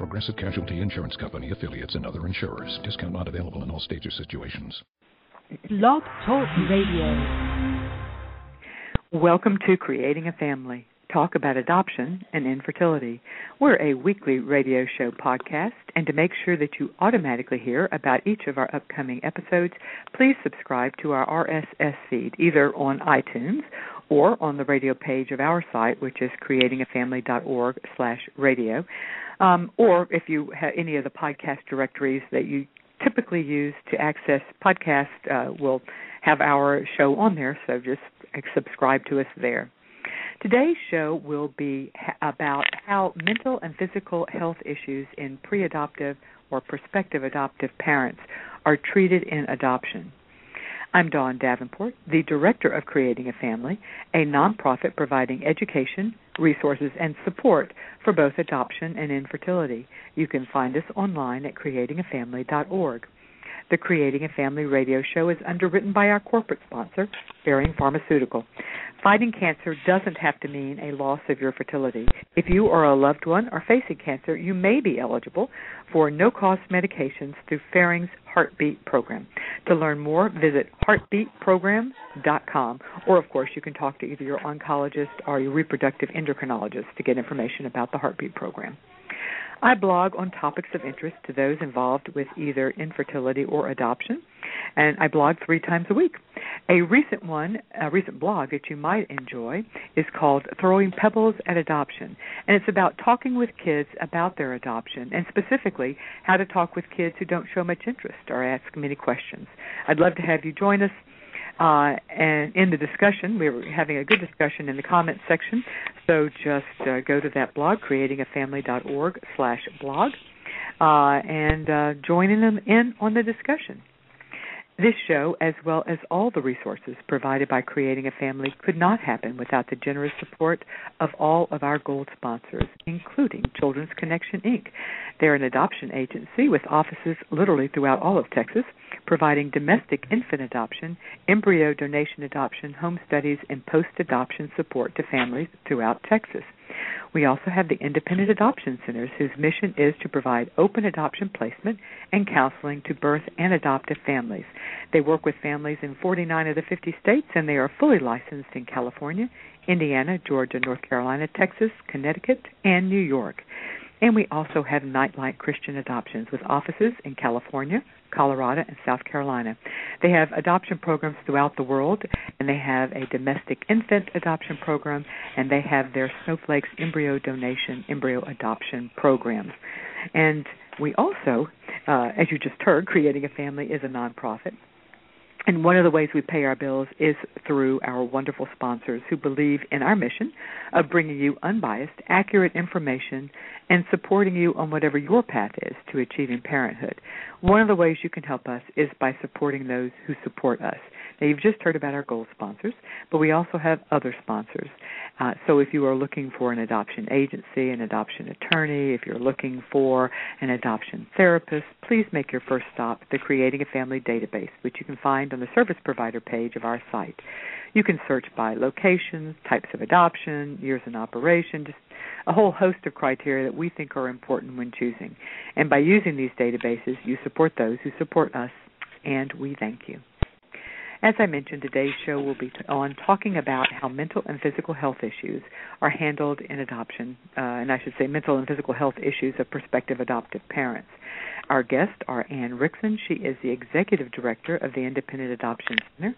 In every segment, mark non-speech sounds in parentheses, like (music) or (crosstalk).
Progressive Casualty Insurance Company affiliates and other insurers. Discount not available in all states or situations. Blog Talk Radio. Welcome to Creating a Family. Talk about adoption and infertility. We're a weekly radio show podcast, and to make sure that you automatically hear about each of our upcoming episodes, please subscribe to our RSS feed either on iTunes or on the radio page of our site, which is creatingafamily.org/radio. Um, or if you have any of the podcast directories that you typically use to access podcasts, uh, will have our show on there. So just subscribe to us there. Today's show will be about how mental and physical health issues in pre adoptive or prospective adoptive parents are treated in adoption. I'm Dawn Davenport, the director of Creating a Family, a nonprofit providing education, resources, and support for both adoption and infertility. You can find us online at creatingafamily.org. The Creating a Family radio show is underwritten by our corporate sponsor, Ferring Pharmaceutical. Fighting cancer doesn't have to mean a loss of your fertility. If you or a loved one are facing cancer, you may be eligible for no cost medications through Ferring's Heartbeat Program. To learn more, visit heartbeatprogram.com, or of course, you can talk to either your oncologist or your reproductive endocrinologist to get information about the Heartbeat Program. I blog on topics of interest to those involved with either infertility or adoption, and I blog three times a week. A recent one, a recent blog that you might enjoy is called Throwing Pebbles at Adoption, and it's about talking with kids about their adoption, and specifically how to talk with kids who don't show much interest or ask many questions. I'd love to have you join us. Uh, and in the discussion, we were having a good discussion in the comments section. So just uh, go to that blog, creatingafamily.org slash blog, uh, and uh, join in, in on the discussion. This show, as well as all the resources provided by Creating a Family, could not happen without the generous support of all of our gold sponsors, including Children's Connection, Inc. They're an adoption agency with offices literally throughout all of Texas, providing domestic infant adoption, embryo donation adoption, home studies, and post adoption support to families throughout Texas. We also have the Independent Adoption Centers, whose mission is to provide open adoption placement and counseling to birth and adoptive families. They work with families in 49 of the 50 states, and they are fully licensed in California, Indiana, Georgia, North Carolina, Texas, Connecticut, and New York. And we also have Nightlight Christian Adoptions with offices in California, Colorado, and South Carolina. They have adoption programs throughout the world, and they have a domestic infant adoption program, and they have their Snowflakes embryo donation, embryo adoption programs. And we also, uh, as you just heard, Creating a Family is a nonprofit. And one of the ways we pay our bills is through our wonderful sponsors who believe in our mission of bringing you unbiased, accurate information and supporting you on whatever your path is to achieving parenthood. One of the ways you can help us is by supporting those who support us. Now, you've just heard about our gold sponsors, but we also have other sponsors. Uh, so, if you are looking for an adoption agency, an adoption attorney, if you're looking for an adoption therapist, please make your first stop the Creating a Family database, which you can find on the service provider page of our site. You can search by locations, types of adoption, years in operation, just a whole host of criteria that we think are important when choosing. And by using these databases, you support those who support us, and we thank you. As I mentioned, today's show will be on talking about how mental and physical health issues are handled in adoption, uh, and I should say mental and physical health issues of prospective adoptive parents. Our guests are Ann Wrixon. She is the executive director of the Independent Adoption Center.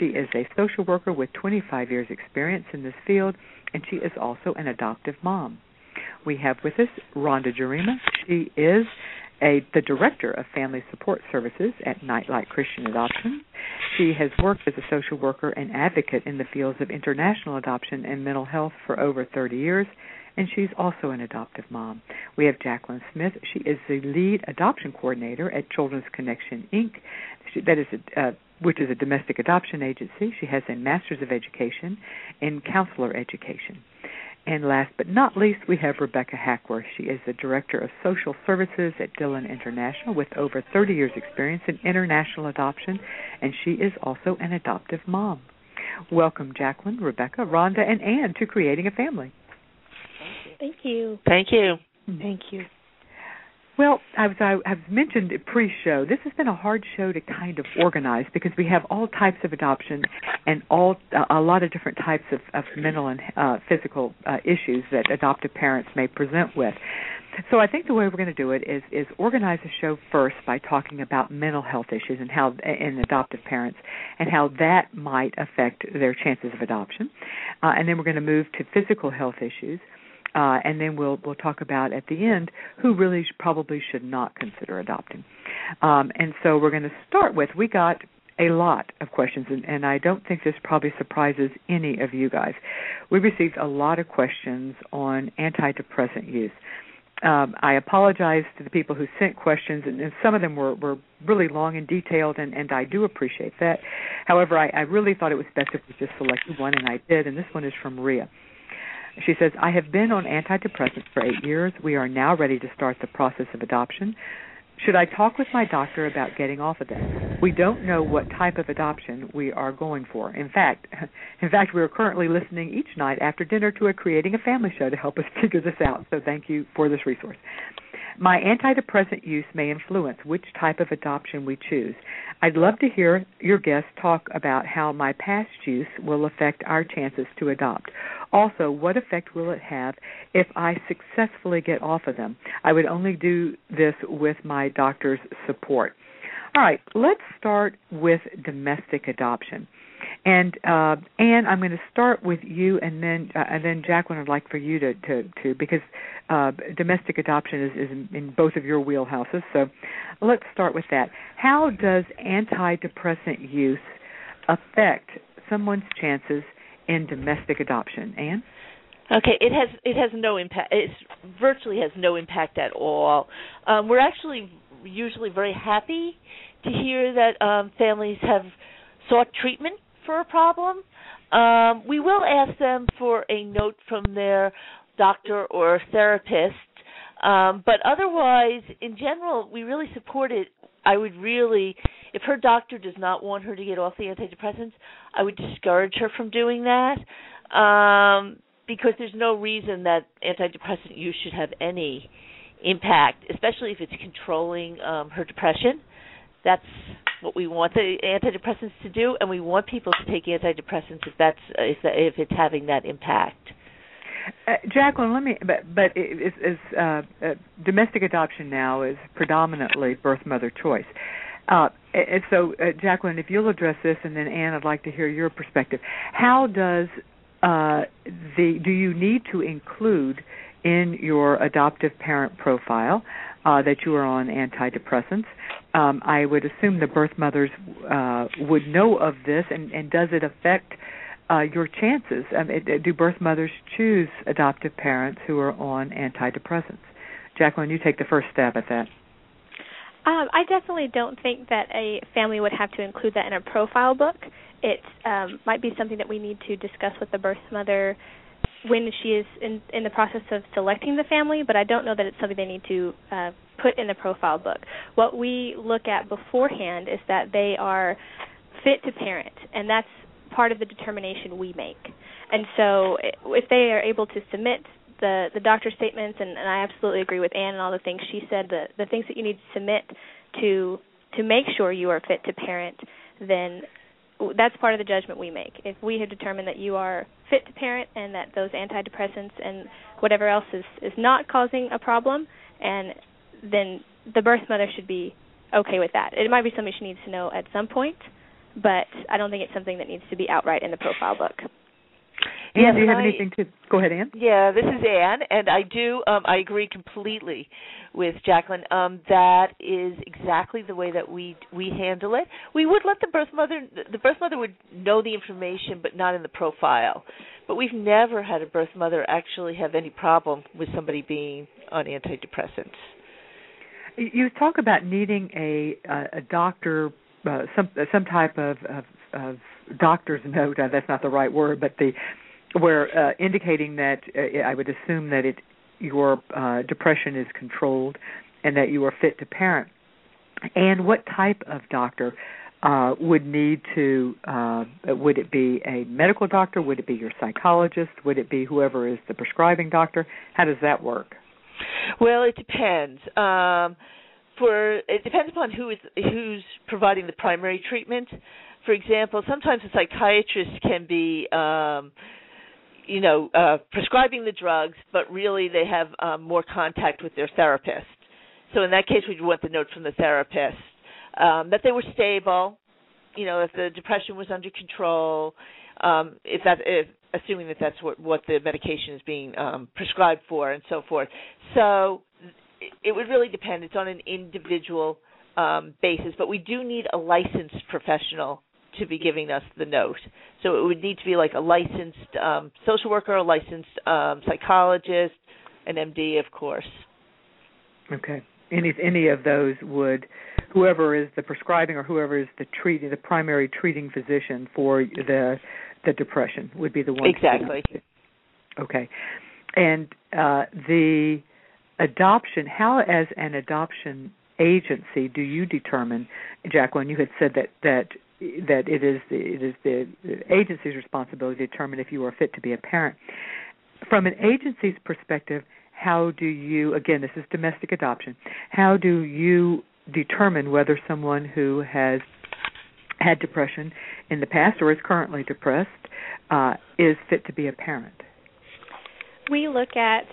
She is a social worker with 25 years' experience in this field, and she is also an adoptive mom. We have with us Rhonda Jarema. She is a, the director of family support services at Nightlight Christian Adoption. She has worked as a social worker and advocate in the fields of international adoption and mental health for over 30 years. and she's also an adoptive mom. We have Jacqueline Smith. She is the lead adoption coordinator at Children's Connection Inc. She, that is a, uh, which is a domestic adoption agency. She has a master's of education in counselor education. And last but not least, we have Rebecca Hackworth. She is the Director of Social Services at Dillon International with over 30 years' experience in international adoption, and she is also an adoptive mom. Welcome, Jacqueline, Rebecca, Rhonda, and Ann to Creating a Family. Thank you. Thank you. Thank you. Well, as I have mentioned pre-show, this has been a hard show to kind of organize because we have all types of adoption and all a lot of different types of, of mental and uh, physical uh, issues that adoptive parents may present with. So I think the way we're going to do it is is organize the show first by talking about mental health issues and how in adoptive parents and how that might affect their chances of adoption, uh, and then we're going to move to physical health issues uh, and then we'll we'll talk about at the end who really sh- probably should not consider adopting. Um, and so we're going to start with we got a lot of questions, and, and I don't think this probably surprises any of you guys. We received a lot of questions on antidepressant use. Um, I apologize to the people who sent questions, and, and some of them were, were really long and detailed, and, and I do appreciate that. However, I, I really thought it was best if we just selected one, and I did, and this one is from Ria. She says, I have been on antidepressants for eight years. We are now ready to start the process of adoption. Should I talk with my doctor about getting off of them? We don't know what type of adoption we are going for. In fact, (laughs) in fact, we are currently listening each night after dinner to a creating a family show to help us (laughs) figure this out. So thank you for this resource. My antidepressant use may influence which type of adoption we choose. I'd love to hear your guests talk about how my past use will affect our chances to adopt. Also, what effect will it have if I successfully get off of them? I would only do this with my doctor's support. All right, let's start with domestic adoption. And uh, Ann, I'm going to start with you, and then uh, and then Jacqueline, I'd like for you to to, to because uh, domestic adoption is, is in, in both of your wheelhouses. So let's start with that. How does antidepressant use affect someone's chances in domestic adoption? Ann. Okay, it has it has no impact. It virtually has no impact at all. Um, we're actually usually very happy to hear that um, families have sought treatment for a problem, um, we will ask them for a note from their doctor or therapist. Um, but otherwise, in general, we really support it. I would really, if her doctor does not want her to get off the antidepressants, I would discourage her from doing that um, because there's no reason that antidepressant use should have any impact, especially if it's controlling um, her depression. That's what we want the antidepressants to do, and we want people to take antidepressants if that's if, if it's having that impact. Uh, Jacqueline, let me. But but is, is uh, uh, domestic adoption now is predominantly birth mother choice. Uh, and so, uh, Jacqueline, if you'll address this, and then Ann, I'd like to hear your perspective. How does uh, the do you need to include in your adoptive parent profile uh, that you are on antidepressants? um, I would assume the birth mothers uh, would know of this, and, and does it affect uh, your chances? Um, it, do birth mothers choose adoptive parents who are on antidepressants? Jacqueline, you take the first stab at that. Um, I definitely don't think that a family would have to include that in a profile book. It um, might be something that we need to discuss with the birth mother when she is in in the process of selecting the family, but I don't know that it's something they need to uh, put in the profile book. What we look at beforehand is that they are fit to parent, and that's part of the determination we make. And so, if they are able to submit the the doctor statements, and, and I absolutely agree with Ann and all the things she said, the the things that you need to submit to to make sure you are fit to parent, then that's part of the judgment we make. If we have determined that you are fit to parent and that those antidepressants and whatever else is is not causing a problem, and then the birth mother should be okay with that. It might be something she needs to know at some point, but I don't think it's something that needs to be outright in the profile book. Ann, Yes, do you have I- anything to go ahead, Ann? Yeah, this is Ann, and I do. Um, I agree completely with Jacqueline. Um, that is exactly the way that we we handle it. We would let the birth mother, the birth mother would know the information, but not in the profile. But we've never had a birth mother actually have any problem with somebody being on antidepressants. You talk about needing a a, a doctor, uh, some some type of, of of doctor's (laughs) note. Uh, that's not the right word, but the where uh, indicating that uh, I would assume that it your uh, depression is controlled and that you are fit to parent. And what type of doctor uh, would need to? Uh, would it be a medical doctor? Would it be your psychologist? Would it be whoever is the prescribing doctor? How does that work? Well, it depends. Um, for it depends upon who is who's providing the primary treatment. For example, sometimes a psychiatrist can be, um, you know, uh, prescribing the drugs, but really they have um, more contact with their therapist. So in that case, we'd want the note from the therapist um, that they were stable. You know, if the depression was under control, um, if that, if assuming that that's what what the medication is being um, prescribed for, and so forth. So it, would really depend. It's on an individual um, basis, but we do need a licensed professional to be giving us the note. So it would need to be like a licensed um, social worker, a licensed um, psychologist, an MD, of course. Okay. Any any of those would whoever is the prescribing or whoever is the treating the primary treating physician for the the depression would be the one Exactly. Okay. And uh the adoption how as an adoption agency do you determine Jacqueline you had said that that that it is the, it is the agency's responsibility to determine if you are fit to be a parent. From an agency's perspective how do you again this is domestic adoption how do you determine whether someone who has had depression in the past or is currently depressed uh, is fit to be a parent? We look at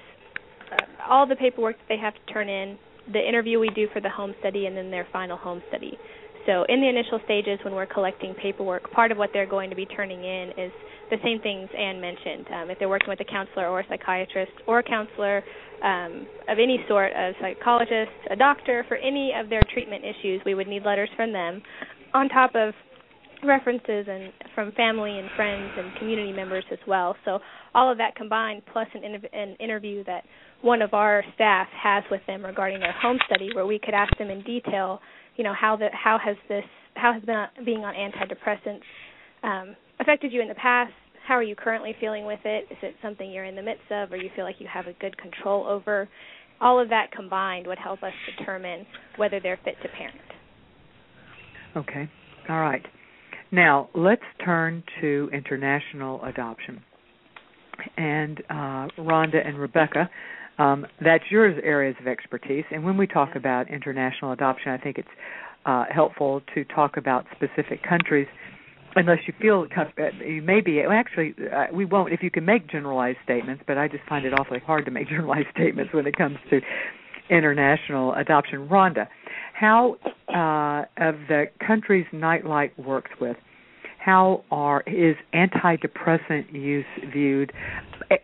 all the paperwork that they have to turn in, the interview we do for the home study, and then their final home study. So, in the initial stages, when we're collecting paperwork, part of what they're going to be turning in is the same things Ann mentioned. Um, if they're working with a counselor or a psychiatrist or a counselor um, of any sort, a psychologist, a doctor, for any of their treatment issues, we would need letters from them, on top of references and from family and friends and community members as well. So all of that combined, plus an, an interview that one of our staff has with them regarding their home study, where we could ask them in detail, you know, how the how has this how has been being on antidepressants um, affected you in the past? How are you currently feeling with it? Is it something you're in the midst of, or you feel like you have a good control over? All of that combined would help us determine whether they're fit to parent. Okay. All right. Now, let's turn to international adoption. And uh, Rhonda and Rebecca, um, that's your areas of expertise. And when we talk about international adoption, I think it's uh, helpful to talk about specific countries. Unless you feel you may be, actually, uh, we won't if you can make generalized statements. But I just find it awfully hard to make (laughs) generalized statements when it comes to international adoption. Rhonda, how uh, of the countries Nightlight works with, how are is antidepressant use viewed,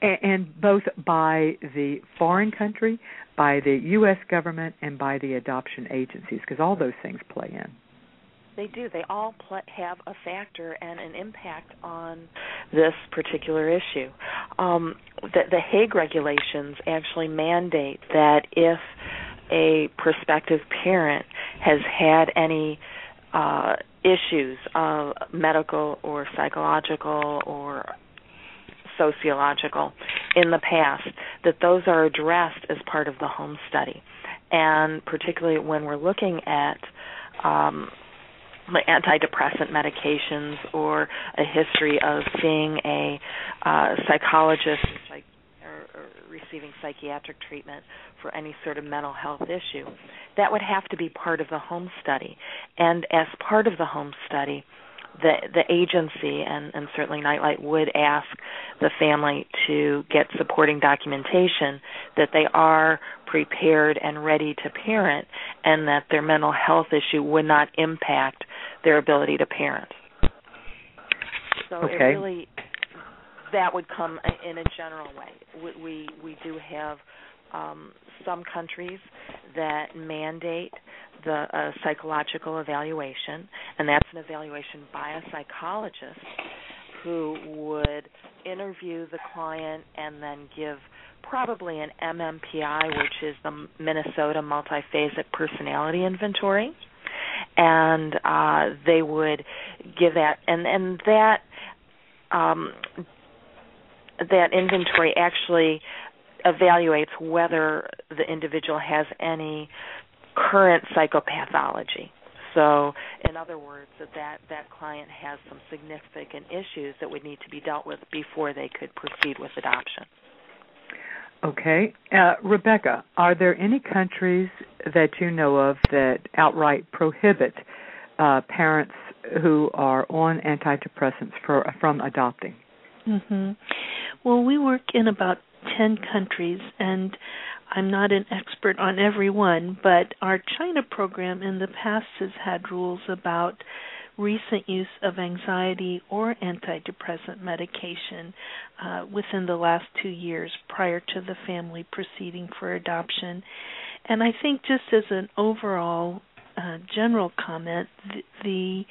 and both by the foreign country, by the U.S. government, and by the adoption agencies, because all those things play in. They do. They all pl- have a factor and an impact on this particular issue. Um, the, the Hague regulations actually mandate that if a prospective parent has had any uh, issues of medical or psychological or sociological in the past, that those are addressed as part of the home study. And particularly when we're looking at um, antidepressant medications or a history of seeing a uh, psychologist receiving psychiatric treatment for any sort of mental health issue. That would have to be part of the home study. And as part of the home study, the the agency and, and certainly Nightlight would ask the family to get supporting documentation that they are prepared and ready to parent and that their mental health issue would not impact their ability to parent. So Okay. it really that would come in a general way. We we, do have um, some countries that mandate the uh, psychological evaluation, and that's an evaluation by a psychologist who would interview the client and then give probably an MMPI, which is the Minnesota Multiphasic Personality Inventory, and uh, they would give that, and and that um, that inventory actually evaluates whether the individual has any current psychopathology. So, in other words, that, that that client has some significant issues that would need to be dealt with before they could proceed with adoption. Okay. Uh, Rebecca, are there any countries that you know of that outright prohibit uh, parents who are on antidepressants for, from adopting? Mm-hmm. Well, we work in about 10 countries, and I'm not an expert on every one, but our China program in the past has had rules about recent use of anxiety or antidepressant medication uh, within the last two years prior to the family proceeding for adoption. And I think, just as an overall uh, general comment, the, the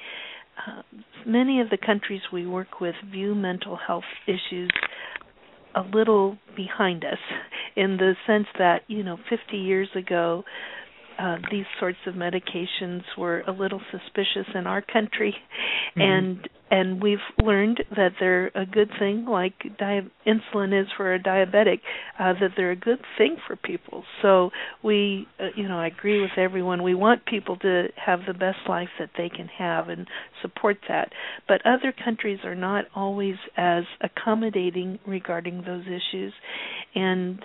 uh, many of the countries we work with view mental health issues a little behind us in the sense that you know 50 years ago uh, these sorts of medications were a little suspicious in our country, mm-hmm. and and we've learned that they're a good thing, like di- insulin is for a diabetic, uh, that they're a good thing for people. So we, uh, you know, I agree with everyone. We want people to have the best life that they can have and support that. But other countries are not always as accommodating regarding those issues, and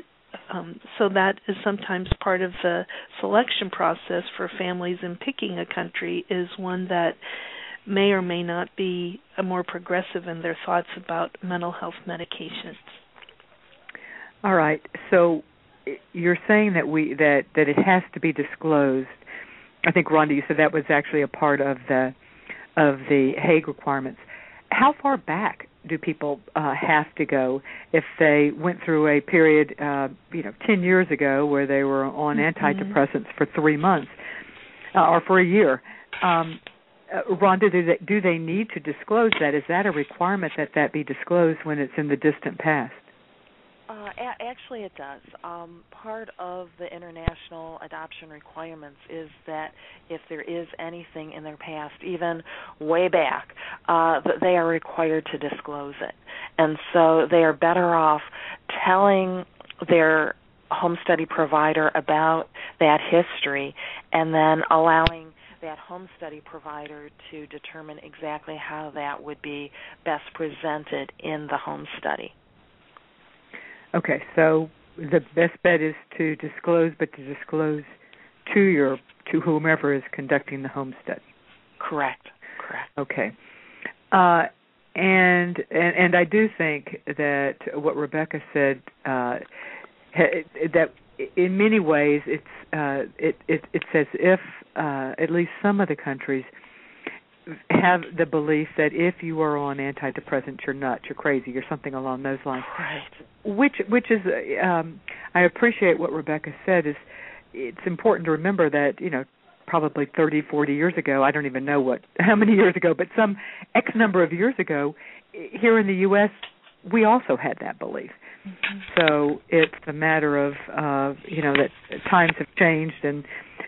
um, so that is sometimes part of the selection process for families in picking a country is one that may or may not be more progressive in their thoughts about mental health medications. All right. So you're saying that we that that it has to be disclosed. I think Rhonda, you said that was actually a part of the of the Hague requirements. How far back do people uh, have to go if they went through a period, uh, you know, 10 years ago where they were on mm-hmm. antidepressants for three months uh, or for a year? Um, uh, Rhonda, do they, do they need to disclose that? Is that a requirement that that be disclosed when it's in the distant past? Uh, a- actually, it does. Um, part of the international adoption requirements is that if there is anything in their past, even way back, uh, that they are required to disclose it. And so they are better off telling their home study provider about that history and then allowing that home study provider to determine exactly how that would be best presented in the home study. Okay, so the best bet is to disclose, but to disclose to your to whomever is conducting the home study. Correct. Correct. Okay. Uh, and and and I do think that what Rebecca said uh, that in many ways it's uh, it, it it's as if uh, at least some of the countries have the belief that if you are on antidepressants, you're nuts, you're crazy, or something along those lines. Right. Which, which is, um, I appreciate what Rebecca said. Is it's important to remember that you know probably 30, 40 years ago, I don't even know what (laughs) how many years ago, but some X number of years ago, here in the U.S., we also had that belief. Mm-hmm. So it's a matter of uh, you know that times have changed and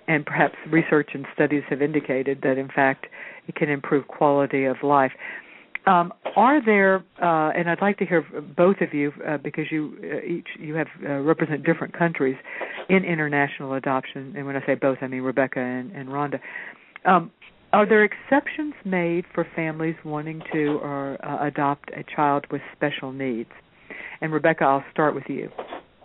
and perhaps research and studies have indicated that in fact it can improve quality of life. Um, are there, uh, and I'd like to hear both of you uh, because you uh, each you have uh, represent different countries in international adoption, and when I say both, I mean Rebecca and, and Rhonda. Um, are there exceptions made for families wanting to or uh, adopt a child with special needs? And Rebecca, I'll start with you.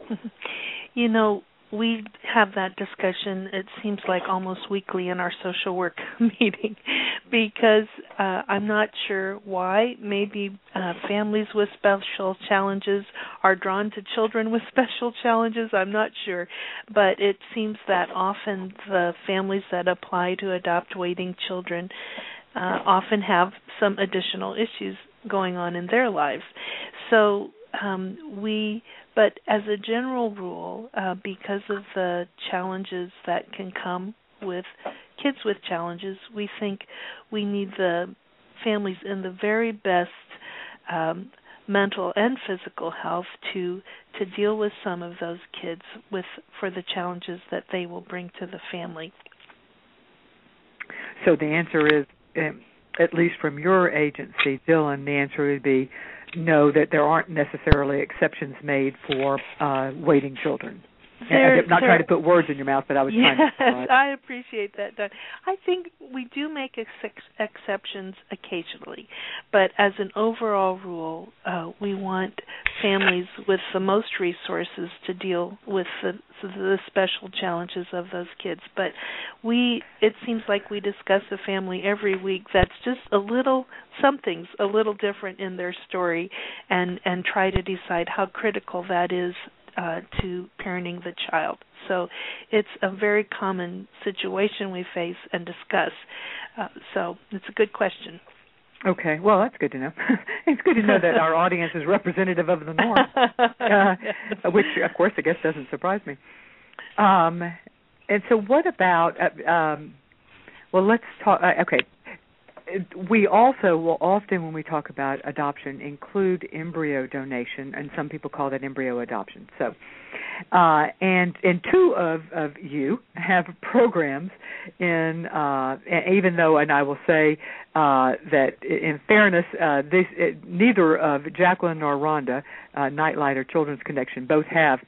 (laughs) you know, we have that discussion it seems like almost weekly in our social work (laughs) meeting because uh I'm not sure why. Maybe uh families with special challenges are drawn to children with (laughs) special challenges I'm not sure. But it seems that often the families that apply to adopt waiting children uh often have some additional issues going on in their lives. So um, we, but as a general rule, uh, because of the challenges that can come with kids with challenges, we think we need the families in the very best um, mental and physical health to to deal with some of those kids with for the challenges that they will bring to the family. So the answer is, um, at least from your agency, Dillon, the answer would be no. That there aren't necessarily exceptions made for uh, waiting children. I'm not trying to put words in your mouth, but I was yes, trying to. I appreciate that, Dawn. I think we do make ex- exceptions occasionally, but as an overall rule, uh, we want families with the most resources to deal with the, the special challenges of those kids. But we, it seems like we discuss a family every week that's just a little something's a little different in their story, and and try to decide how critical that is uh, to parenting the child. So it's a very common situation we face and discuss. Uh, so it's a good question. Okay, well that's good to know. (laughs) it's good to know that our audience is representative of the norm, uh, which of course I guess doesn't surprise me. Um, and so, what about? Uh, um, well, let's talk. Uh, okay, we also will often, when we talk about adoption, include embryo donation, and some people call that embryo adoption. So, uh, and and two of of you have programs in, uh, even though, and I will say uh, that in fairness, uh, this it, neither of Jacqueline nor Rhonda, uh, Nightlight or Children's Connection, both have.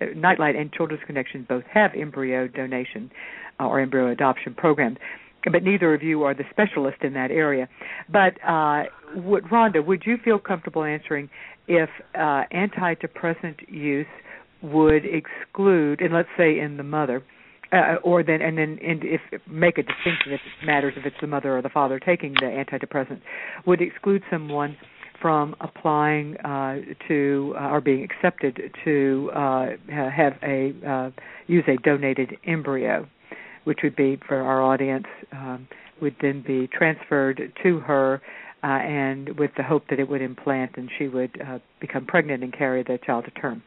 Uh, Nightlight and Children's Connection both have embryo donation uh, or embryo adoption programs but neither of you are the specialist in that area. But uh, would, Rhonda, would you feel comfortable answering if uh, antidepressant use would exclude, and let's say in the mother, uh, or then and then and if make a distinction if it matters if it's the mother or the father taking the antidepressant, would exclude someone from applying uh, to uh, or being accepted to uh, have a uh, use a donated embryo which would be for our audience, um, would then be transferred to her, uh, and with the hope that it would implant and she would uh, become pregnant and carry the child to term.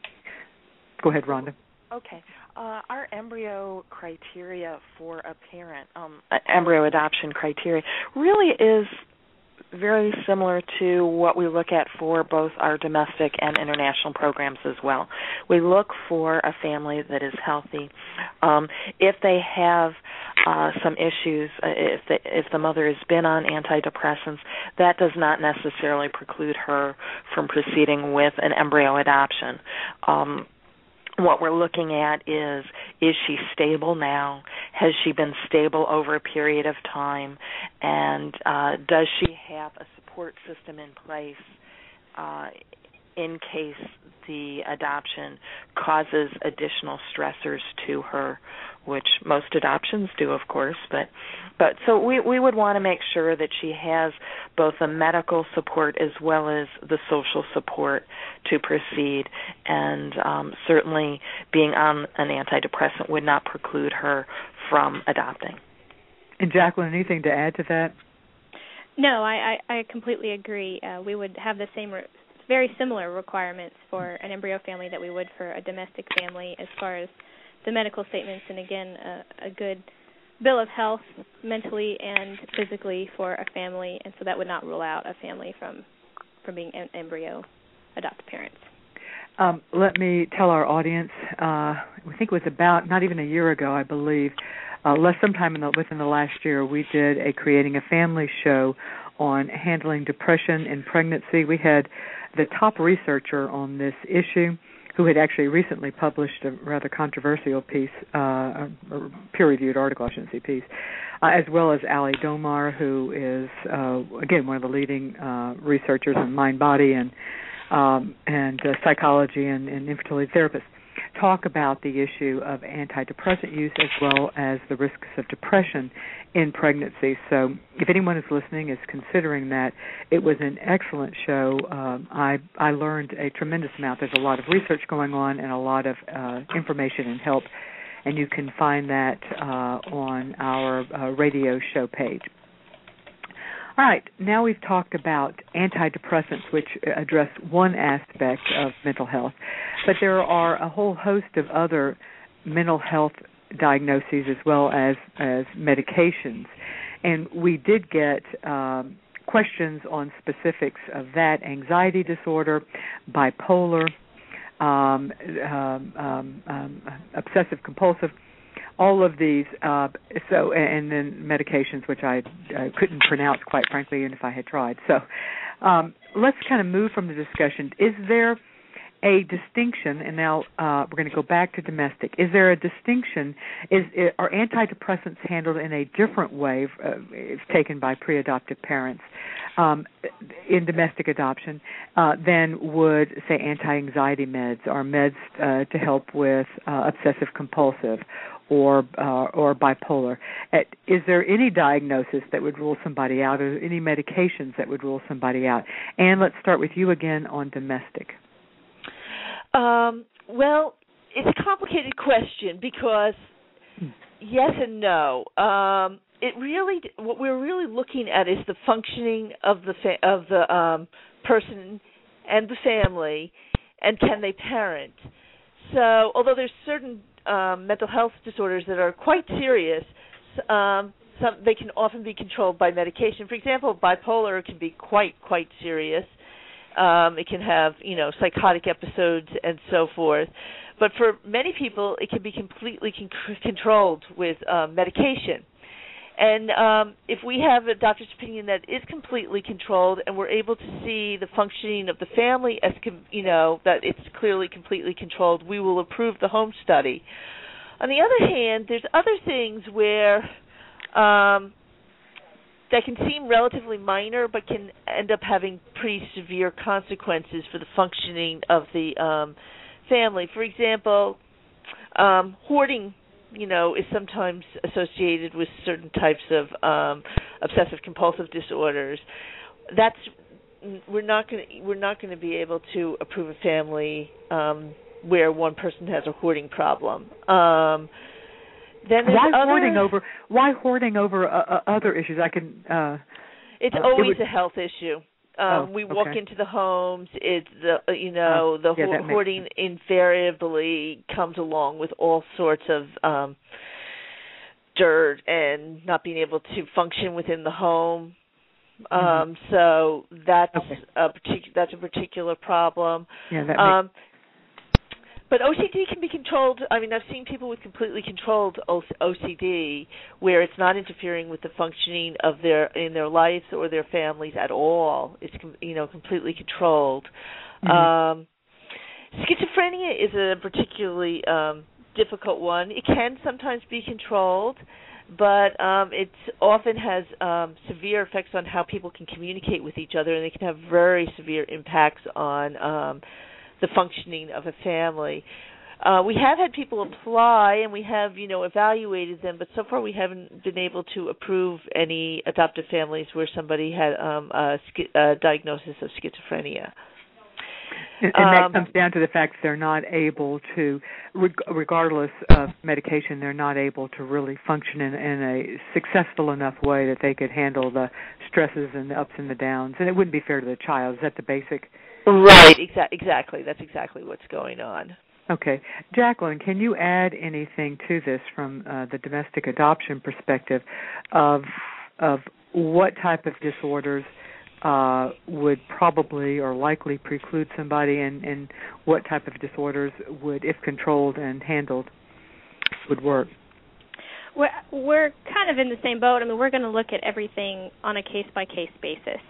Go ahead, Rhonda. Okay. Uh, our embryo criteria for a parent, um, embryo adoption criteria, really is very similar to what we look at for both our domestic and international programs as well. We look for a family that is healthy. Um, if they have uh, some issues, uh, if the, if the mother has been on antidepressants, that does not necessarily preclude her from proceeding with an embryo adoption. Um, what we're looking at is is she stable now? Has she been stable over a period of time? And uh, does she have a support system in place uh, in case the adoption causes additional stressors to her which most adoptions do of course but but so we we would want to make sure that she has both the medical support as well as the social support to proceed. And um certainly being on an antidepressant would not preclude her from adopting. And Jacqueline anything to add to that? No, I, I, I completely agree. Uh, we would have the same, re- very similar requirements for an embryo family that we would for a domestic family as far as the medical statements and again a, a good bill of health mentally and physically for a family and so that would not rule out a family from from being em- embryo adopted parents. Um, let me tell our audience uh, i think it was about not even a year ago i believe uh, less sometime in the, within the last year we did a creating a family show on handling depression in pregnancy. We had the top researcher on this issue who had actually recently published a rather controversial piece, uh, a peer-reviewed article, I shouldn't say piece, uh, as well as Ali Domar, who is uh, again one of the leading uh, researchers in mind-body and um, and uh, psychology and, and infertility therapists talk about the issue of antidepressant use as well as the risks of depression in pregnancy. So, if anyone is listening is considering that, it was an excellent show. Um, I I learned a tremendous amount. There's a lot of research going on and a lot of uh, information and help, and you can find that uh, on our uh, radio show page. All right, now we've talked about antidepressants, which address one aspect of mental health, but there are a whole host of other mental health diagnoses as well as as medications, and we did get. Um, questions on specifics of that anxiety disorder, bipolar, um, um, um, um obsessive compulsive all of these uh, so and then medications which I, I couldn't pronounce quite frankly even if I had tried. So um, let's kind of move from the discussion. Is there a distinction and now uh, we're going to go back to domestic. Is there a distinction? Is are antidepressants handled in a different way uh, if taken by pre-adoptive parents um, in domestic adoption uh, than would say anti-anxiety meds or meds uh, to help with uh, obsessive compulsive or uh, or bipolar. Is there any diagnosis that would rule somebody out, or any medications that would rule somebody out? And let's start with you again on domestic. Um, well, it's a complicated question because yes and no. Um, it really what we're really looking at is the functioning of the fa- of the um, person and the family, and can they parent. So, although there's certain um, mental health disorders that are quite serious, um, some they can often be controlled by medication. For example, bipolar can be quite quite serious. Um, it can have you know psychotic episodes and so forth. But for many people, it can be completely con- controlled with um, medication. And um, if we have a doctor's opinion that is completely controlled, and we're able to see the functioning of the family as com- you know that it's clearly completely controlled, we will approve the home study. On the other hand, there's other things where um, that can seem relatively minor, but can end up having pretty severe consequences for the functioning of the um, family. For example, um, hoarding you know is sometimes associated with certain types of um obsessive compulsive disorders. That's we're not going to we're not going to be able to approve a family um where one person has a hoarding problem. Um then why other, hoarding over why hoarding over uh, uh, other issues? I can uh it's uh, always it would, a health issue um, oh, we okay. walk into the homes. It's the uh, you know the yeah, hoarding invariably comes along with all sorts of um dirt and not being able to function within the home. Mm-hmm. Um so that's okay. a particular that's a particular problem. Yeah, that um makes but OCD can be controlled. I mean, I've seen people with completely controlled OCD where it's not interfering with the functioning of their in their lives or their families at all. It's you know completely controlled. Mm-hmm. Um, schizophrenia is a particularly um, difficult one. It can sometimes be controlled, but um, it often has um, severe effects on how people can communicate with each other, and they can have very severe impacts on um, the functioning of a family. Uh, we have had people apply and we have, you know, evaluated them, but so far we haven't been able to approve any adoptive families where somebody had um, a, a diagnosis of schizophrenia. And, and that Um, comes down to the fact that they're not able to, reg- regardless of medication, they're not able to really function in, in a successful enough way that they could handle the stresses and the ups and the downs. And it wouldn't be fair to the child. Is that the basic? Right. Exa- exactly. That's exactly what's going on. Okay, Jacqueline, can you add anything to this from uh, the domestic adoption perspective of of what type of disorders uh, would probably or likely preclude somebody, and, and what type of disorders would, if controlled and handled, would work? We're we're kind of in the same boat. I mean, we're going to look at everything on a case by case basis.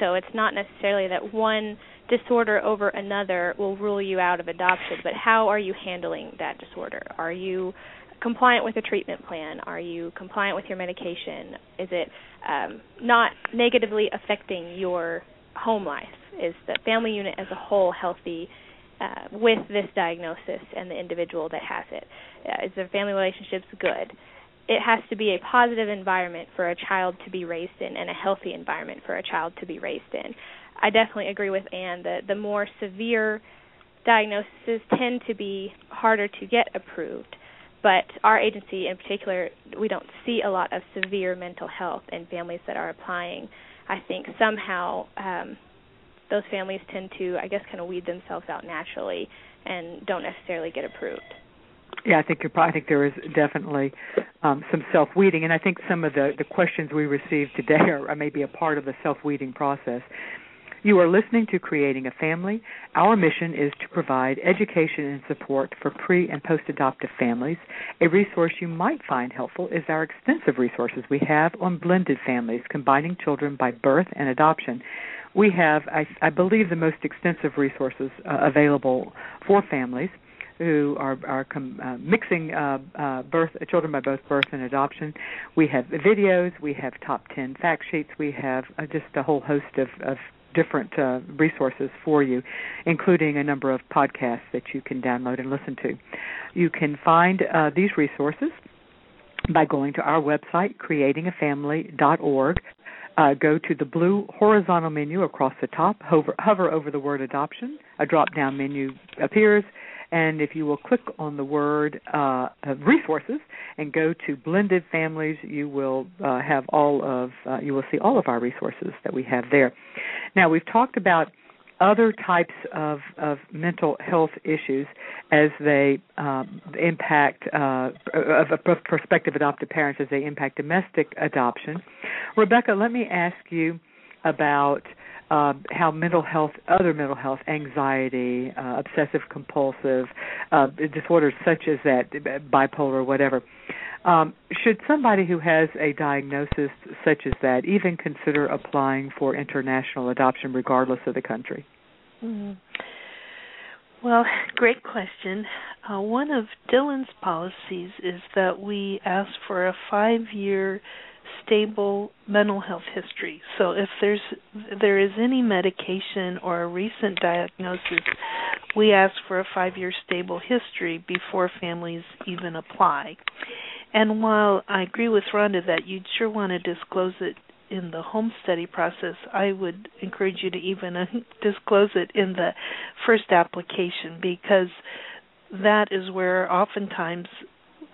So it's not necessarily that one disorder over another will rule you out of adoption, but how are you handling that disorder? Are you compliant with a treatment plan? Are you compliant with your medication? Is it um, not negatively affecting your home life? Is the family unit as a whole healthy uh, with this diagnosis and the individual that has it? Uh, is the family relationships good? It has to be a positive environment for a child to be raised in and a healthy environment for a child to be raised in. I definitely agree with Ann that the more severe diagnoses tend to be harder to get approved. But our agency in particular, we don't see a lot of severe mental health in families that are applying. I think somehow um, those families tend to, I guess, kind of weed themselves out naturally and don't necessarily get approved. Yeah, I think you're. I think there is definitely um, some self weeding, and I think some of the the questions we received today are, are maybe a part of the self weeding process. You are listening to Creating a Family. Our mission is to provide education and support for pre and post adoptive families. A resource you might find helpful is our extensive resources we have on blended families, combining children by birth and adoption. We have, I, I believe, the most extensive resources uh, available for families who are are com- uh, mixing uh, uh, birth children by both birth and adoption. We have videos, we have top ten fact sheets, we have uh, just a whole host of, of different uh, resources for you, including a number of podcasts that you can download and listen to. You can find uh, these resources by going to our website, creatingafamily.org. Uh, go to the blue horizontal menu across the top, hover, hover over the word adoption. A drop down menu appears and if you will click on the word uh, resources and go to blended families, you will uh, have all of uh, you will see all of our resources that we have there. Now we've talked about other types of, of mental health issues as they um, impact uh, of prospective adoptive parents as they impact domestic adoption. Rebecca, let me ask you about uh, how mental health, other mental health, anxiety, uh, obsessive compulsive uh, disorders such as that, bipolar, whatever. Um, should somebody who has a diagnosis such as that even consider applying for international adoption, regardless of the country? Mm-hmm. Well, great question. Uh, one of Dillon's policies is that we ask for a five year stable mental health history. So if there's there is any medication or a recent diagnosis, we ask for a 5-year stable history before families even apply. And while I agree with Rhonda that you'd sure want to disclose it in the home study process, I would encourage you to even uh, (laughs) disclose it in the first application because that is where oftentimes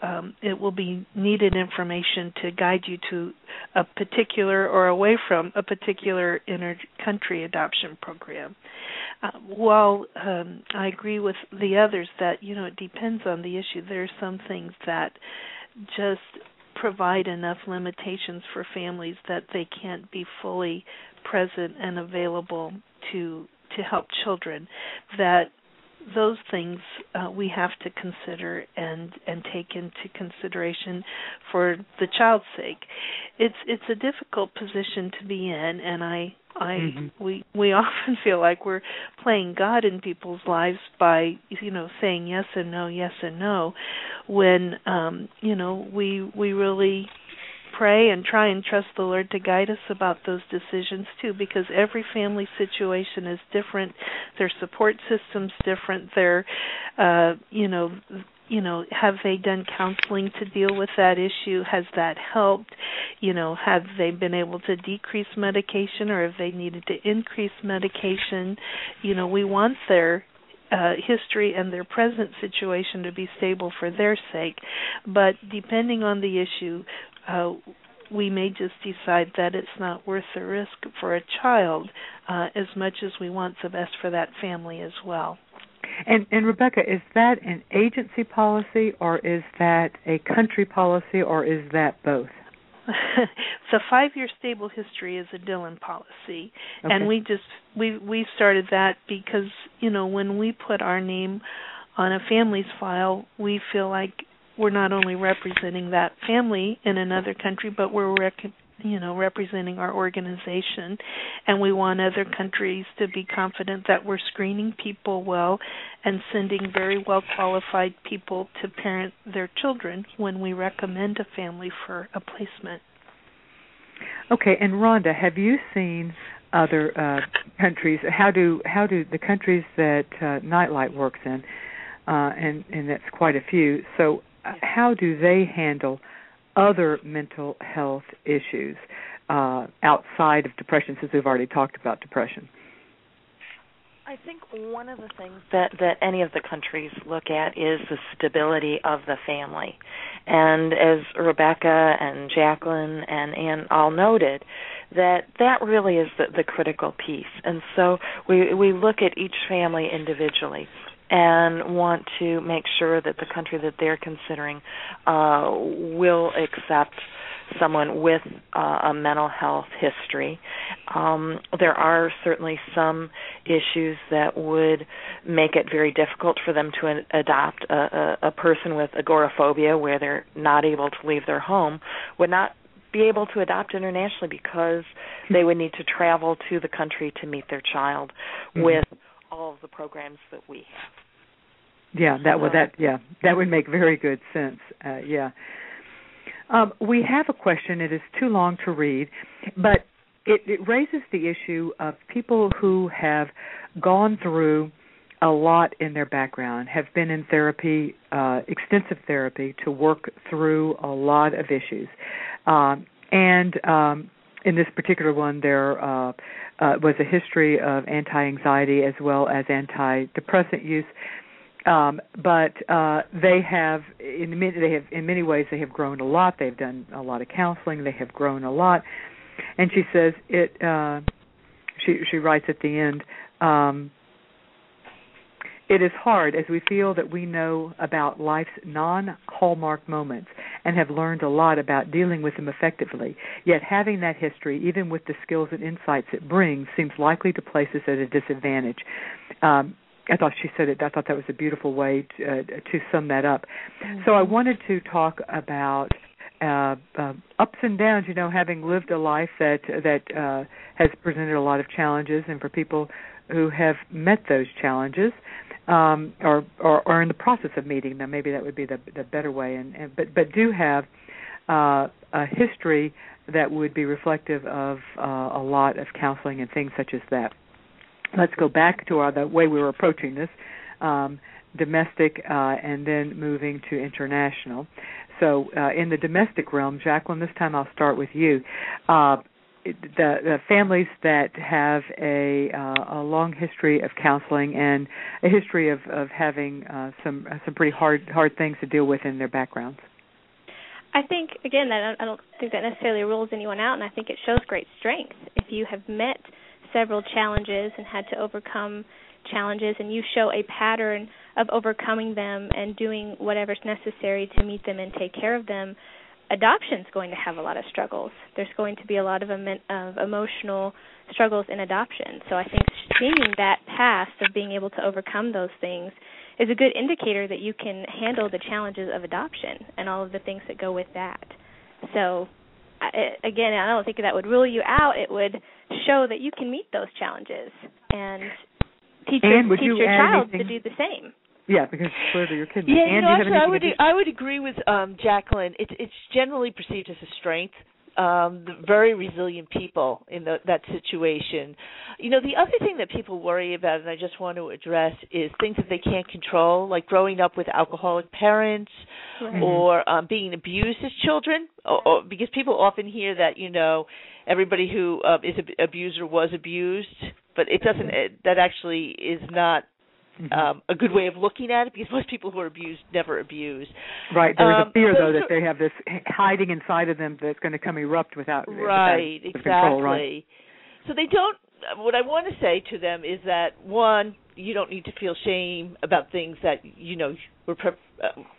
um, it will be needed information to guide you to a particular or away from a particular inter-country adoption program. Uh, while um, I agree with the others that you know it depends on the issue, there are some things that just provide enough limitations for families that they can't be fully present and available to to help children that those things uh, we have to consider and and take into consideration for the child's sake. It's it's a difficult position to be in, and I I mm-hmm. we we (laughs) often feel like we're playing God in people's lives by you know saying yes and no, yes and no, when um, you know we we really pray and try and trust the Lord to guide us about those decisions too because every family situation is different. Their support systems different. Their uh you know you know have they done counseling to deal with that issue? Has that helped? You know have they been able to decrease medication or have they needed to increase medication? You know we want their uh, history and their present situation to be stable for their sake. But depending on the issue, uh, we may just decide that it's not worth the risk for a child uh, as much as we want the best for that family as well. And, and Rebecca, is that an agency policy or is that a country policy or is that both? (laughs) the five-year stable history is a Dillon policy, okay. and we just we we started that because you know when we put our name on a family's file, we feel like we're not only representing that family in another country, but we're rec- you know representing our organization and we want other countries to be confident that we're screening people well and sending very well qualified people to parent their children when we recommend a family for a placement. Okay, and Rhonda, have you seen other uh, countries? How do how do the countries that uh, Nightlight works in, uh, and and that's quite a few. So how do they handle other mental health issues uh, outside of depression? Since we've already talked about depression. I think one of the things that that any of the countries look at is the stability of the family. And as Rebecca and Jacqueline and Ann all noted, that that really is the, the critical piece. And so we we look at each family individually and want to make sure that the country that they're considering uh, will accept someone with uh, a mental health history. Um, there are certainly some issues that would make it very difficult for them to adopt a, a, a person with agoraphobia, where they're not able to leave their home, would not be able to adopt internationally because they would need to travel to the country to meet their child mm-hmm. with all of the programs that we have. Yeah, that would that yeah that would make very good sense. Uh, yeah, um, we have a question. It is too long to read, but it, it raises the issue of people who have gone through a lot in their background, have been in therapy, uh, extensive therapy, to work through a lot of issues. Um, and um, in this particular one, there uh, uh, was a history of anti-anxiety as well as antidepressant use. Um, but uh, they have, in many, they have, in many ways, they have grown a lot. They've done a lot of counseling. They have grown a lot. And she says it. Uh, she she writes at the end. Um, it is hard as we feel that we know about life's non hallmark moments and have learned a lot about dealing with them effectively. Yet having that history, even with the skills and insights it brings, seems likely to place us at a disadvantage. Um, I thought she said it. I thought that was a beautiful way to, uh, to sum that up. Mm-hmm. So I wanted to talk about uh, uh, ups and downs. You know, having lived a life that that uh, has presented a lot of challenges, and for people who have met those challenges, um, or, or or in the process of meeting them. Maybe that would be the the better way. And, and but but do have uh, a history that would be reflective of uh, a lot of counseling and things such as that. Let's go back to our, the way we were approaching this. Um, domestic uh, and then moving to international. So, uh, in the domestic realm, Jacqueline, this time I'll start with you. Uh, the, the families that have a uh, a long history of counseling and a history of of having uh, some some pretty hard hard things to deal with in their backgrounds. I think again that I don't think that necessarily rules anyone out, and I think it shows great strength if you have met several challenges and had to overcome challenges, and you show a pattern of overcoming them and doing whatever's necessary to meet them and take care of them adoption is going to have a lot of struggles. There's going to be a lot of, em- of emotional struggles in adoption. So I think seeing that past of being able to overcome those things is a good indicator that you can handle the challenges of adoption and all of the things that go with that. So I, again, I don't think that would rule you out. It would show that you can meet those challenges and teach and your, teach your child anything? to do the same. Yeah, because clearly your kids. Yeah, and you know, actually, I would I would agree with um Jacqueline. It's it's generally perceived as a strength. Um, very resilient people in the, that situation. You know, the other thing that people worry about, and I just want to address, is things that they can't control, like growing up with alcoholic parents or um, being abused as children. Or, or, because people often hear that you know everybody who uh, is an abuser was abused, but it doesn't. It, that actually is not Mm-hmm. Um, a good way of looking at it because most people who are abused never abuse. Right. There is um, a fear though that they have this hiding inside of them that's going to come erupt without right without exactly. Control, right? So they don't. What I want to say to them is that one, you don't need to feel shame about things that you know were pre-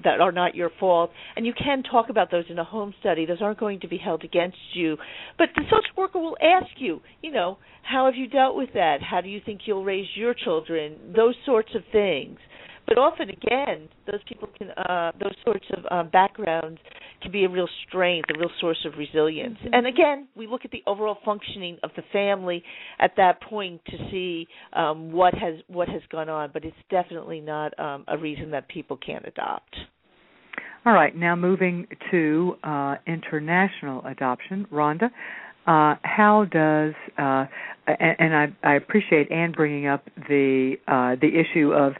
that are not your fault, and you can talk about those in a home study. Those aren't going to be held against you, but the social worker will ask you, you know, how have you dealt with that? How do you think you'll raise your children? Those sorts of things. But often, again, those people can, uh, those sorts of um, backgrounds can be a real strength, a real source of resilience. Mm-hmm. And again, we look at the overall functioning of the family at that point to see um, what has what has gone on. But it's definitely not um, a reason that people can't adopt. All right, now moving to uh, international adoption, Rhonda. Uh, how does uh, and, and I, I appreciate Ann bringing up the uh, the issue of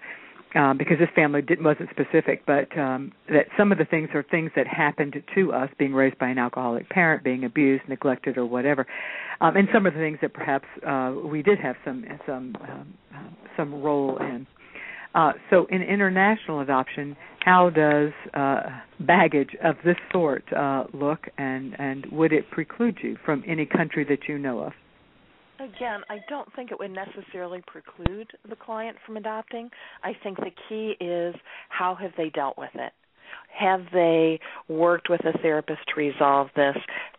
um, because this family did, wasn't specific, but um, that some of the things are things that happened to us, being raised by an alcoholic parent, being abused, neglected, or whatever, um, and some of the things that perhaps uh, we did have some some um, some role in. Uh, so, in international adoption, how does uh, baggage of this sort uh, look, and and would it preclude you from any country that you know of? Again, I don't think it would necessarily preclude the client from adopting. I think the key is how have they dealt with it? Have they worked with a therapist to resolve this?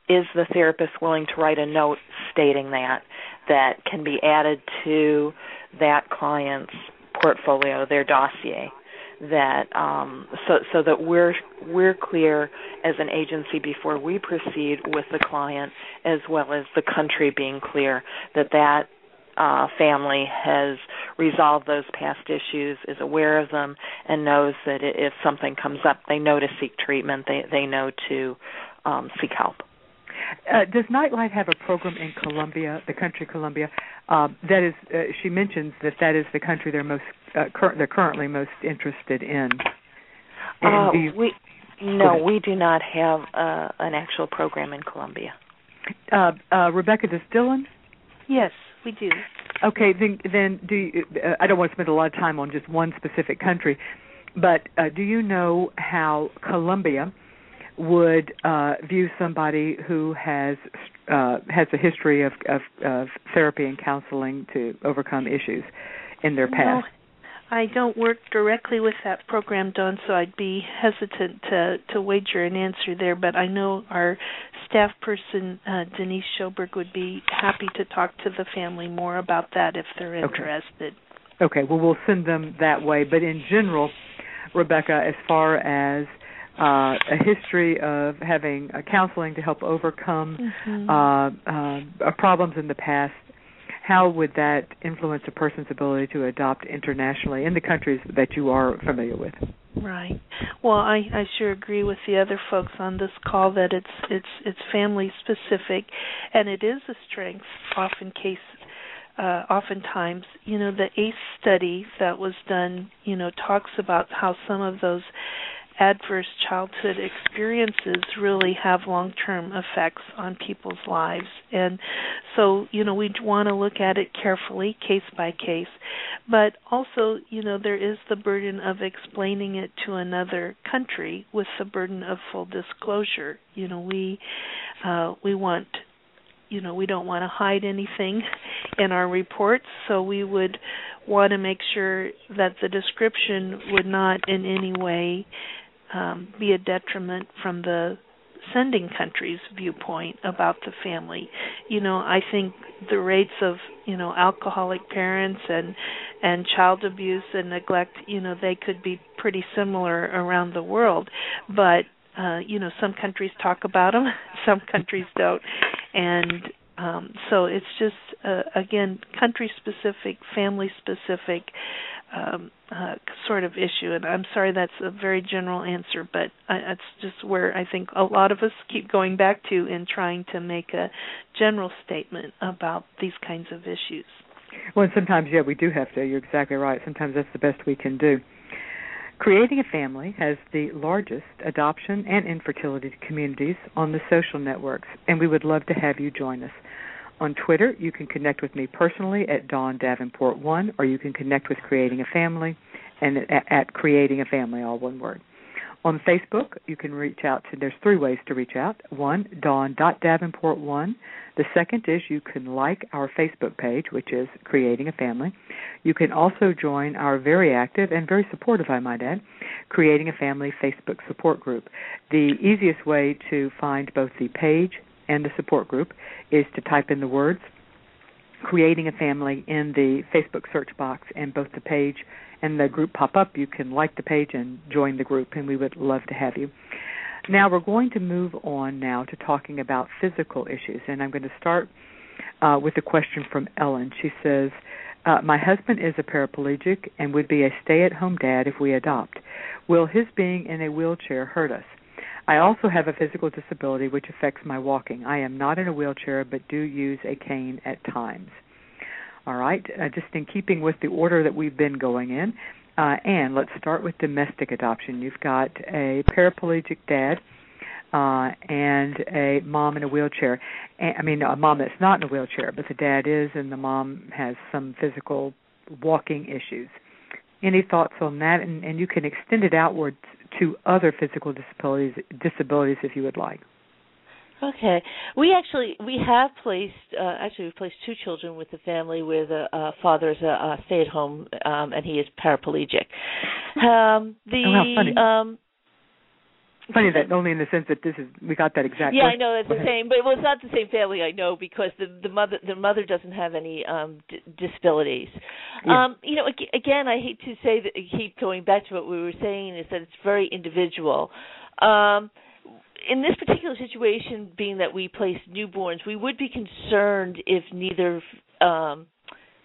Is the therapist willing to write a note stating that that can be added to that client's portfolio, their dossier? That um, so so that we're we're clear as an agency before we proceed with the client, as well as the country being clear that that uh, family has resolved those past issues, is aware of them, and knows that if something comes up, they know to seek treatment. They they know to um, seek help. Uh, does Nightlight have a program in Colombia, the country Colombia? Uh, that is, uh, she mentions that that is the country they're most uh, cur- they're currently most interested in. Uh, you, we no, we do not have uh, an actual program in Colombia. Uh, uh, Rebecca, does Dillon? Yes, we do. Okay, then then do you, uh, I don't want to spend a lot of time on just one specific country, but uh, do you know how Colombia would uh, view somebody who has uh, has a history of, of, of therapy and counseling to overcome issues in their past? No, I don't work directly with that program, Dawn, so I'd be hesitant to to wager an answer there. But I know our staff person uh, Denise Schoberg would be happy to talk to the family more about that if they're interested. Okay, well we'll send them that way. But in general, Rebecca, as far as uh, a history of having uh, counseling to help overcome mm-hmm. uh, uh, problems in the past, how would that influence a person's ability to adopt internationally in the countries that you are familiar with? Right. Well, I I sure agree with the other folks on this call that it's it's it's family specific, and it is a strength. Often case, uh, oftentimes, you know, the ACE study that was done, you know, talks about how some of those adverse childhood experiences really have long term effects on people's lives. And so, you know, we want to look at it carefully, case by case. But also, you know, there is the burden of explaining it to another country with the burden of full disclosure. You know, we uh, we want you know we don't want to hide anything in our reports so we would want to make sure that the description would not in any way um, be a detriment from the sending country's viewpoint about the family. You know, I think the rates of you know alcoholic parents and and child abuse and neglect, you know, they could be pretty similar around the world, but uh, you know, some countries talk about them, (laughs) some countries don't, and um, so it's just uh, again country specific, family specific um, uh, sort of issue. And I'm sorry that's a very general answer, but I, that's just where I think a lot of us keep going back to in trying to make a general statement about these kinds of issues. Well, sometimes, yeah, we do have to. You're exactly right. Sometimes that's the best we can do. Creating a Family has the largest adoption and infertility communities on the social networks, and we would love to have you join us. On Twitter, you can connect with me personally at Dawn Davenport One, or you can connect with Creating a Family and at, at Creating a Family, all one word. On Facebook, you can reach out to. There's three ways to reach out. One, Dawn.Davenport one. The second is you can like our Facebook page, which is Creating a Family. You can also join our very active and very supportive, I might add, Creating a Family Facebook support group. The easiest way to find both the page and the support group is to type in the words creating a family in the Facebook search box and both the page and the group pop up. You can like the page and join the group and we would love to have you. Now we're going to move on now to talking about physical issues and I'm going to start uh, with a question from Ellen. She says, uh, my husband is a paraplegic and would be a stay at home dad if we adopt. Will his being in a wheelchair hurt us? I also have a physical disability which affects my walking. I am not in a wheelchair but do use a cane at times. All right, uh, just in keeping with the order that we've been going in, uh, and let's start with domestic adoption. You've got a paraplegic dad uh, and a mom in a wheelchair. I mean, a mom that's not in a wheelchair, but the dad is, and the mom has some physical walking issues. Any thoughts on that? And, and you can extend it outwards to other physical disabilities disabilities if you would like. Okay, we actually we have placed uh, actually we've placed two children with the family where the uh, father is a, a stay-at-home um, and he is paraplegic. Um, the oh, how funny. um, Funny that only in the sense that this is we got that exact. Yeah, I know it's the same, but well, it's not the same family. I know because the the mother the mother doesn't have any um d- disabilities. Yeah. Um, you know, again, I hate to say that keep going back to what we were saying is that it's very individual. Um, in this particular situation, being that we place newborns, we would be concerned if neither um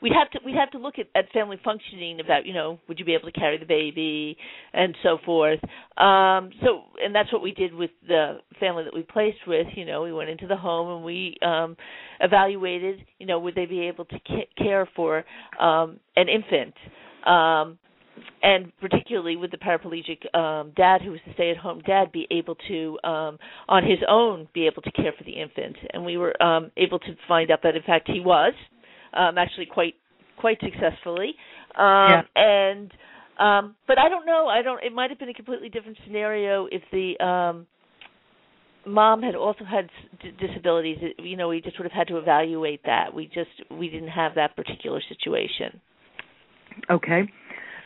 we'd have to we'd have to look at, at family functioning about you know would you be able to carry the baby and so forth. Um so and that's what we did with the family that we placed with you know we went into the home and we um evaluated you know would they be able to ca- care for um an infant? Um and particularly with the paraplegic um dad who was the stay at home dad be able to um on his own be able to care for the infant? And we were um able to find out that in fact he was um, actually quite quite successfully. Um, yeah. And um, but I don't know. I don't. It might have been a completely different scenario if the um, mom had also had d- disabilities. It, you know, we just would have had to evaluate that. We just we didn't have that particular situation. Okay.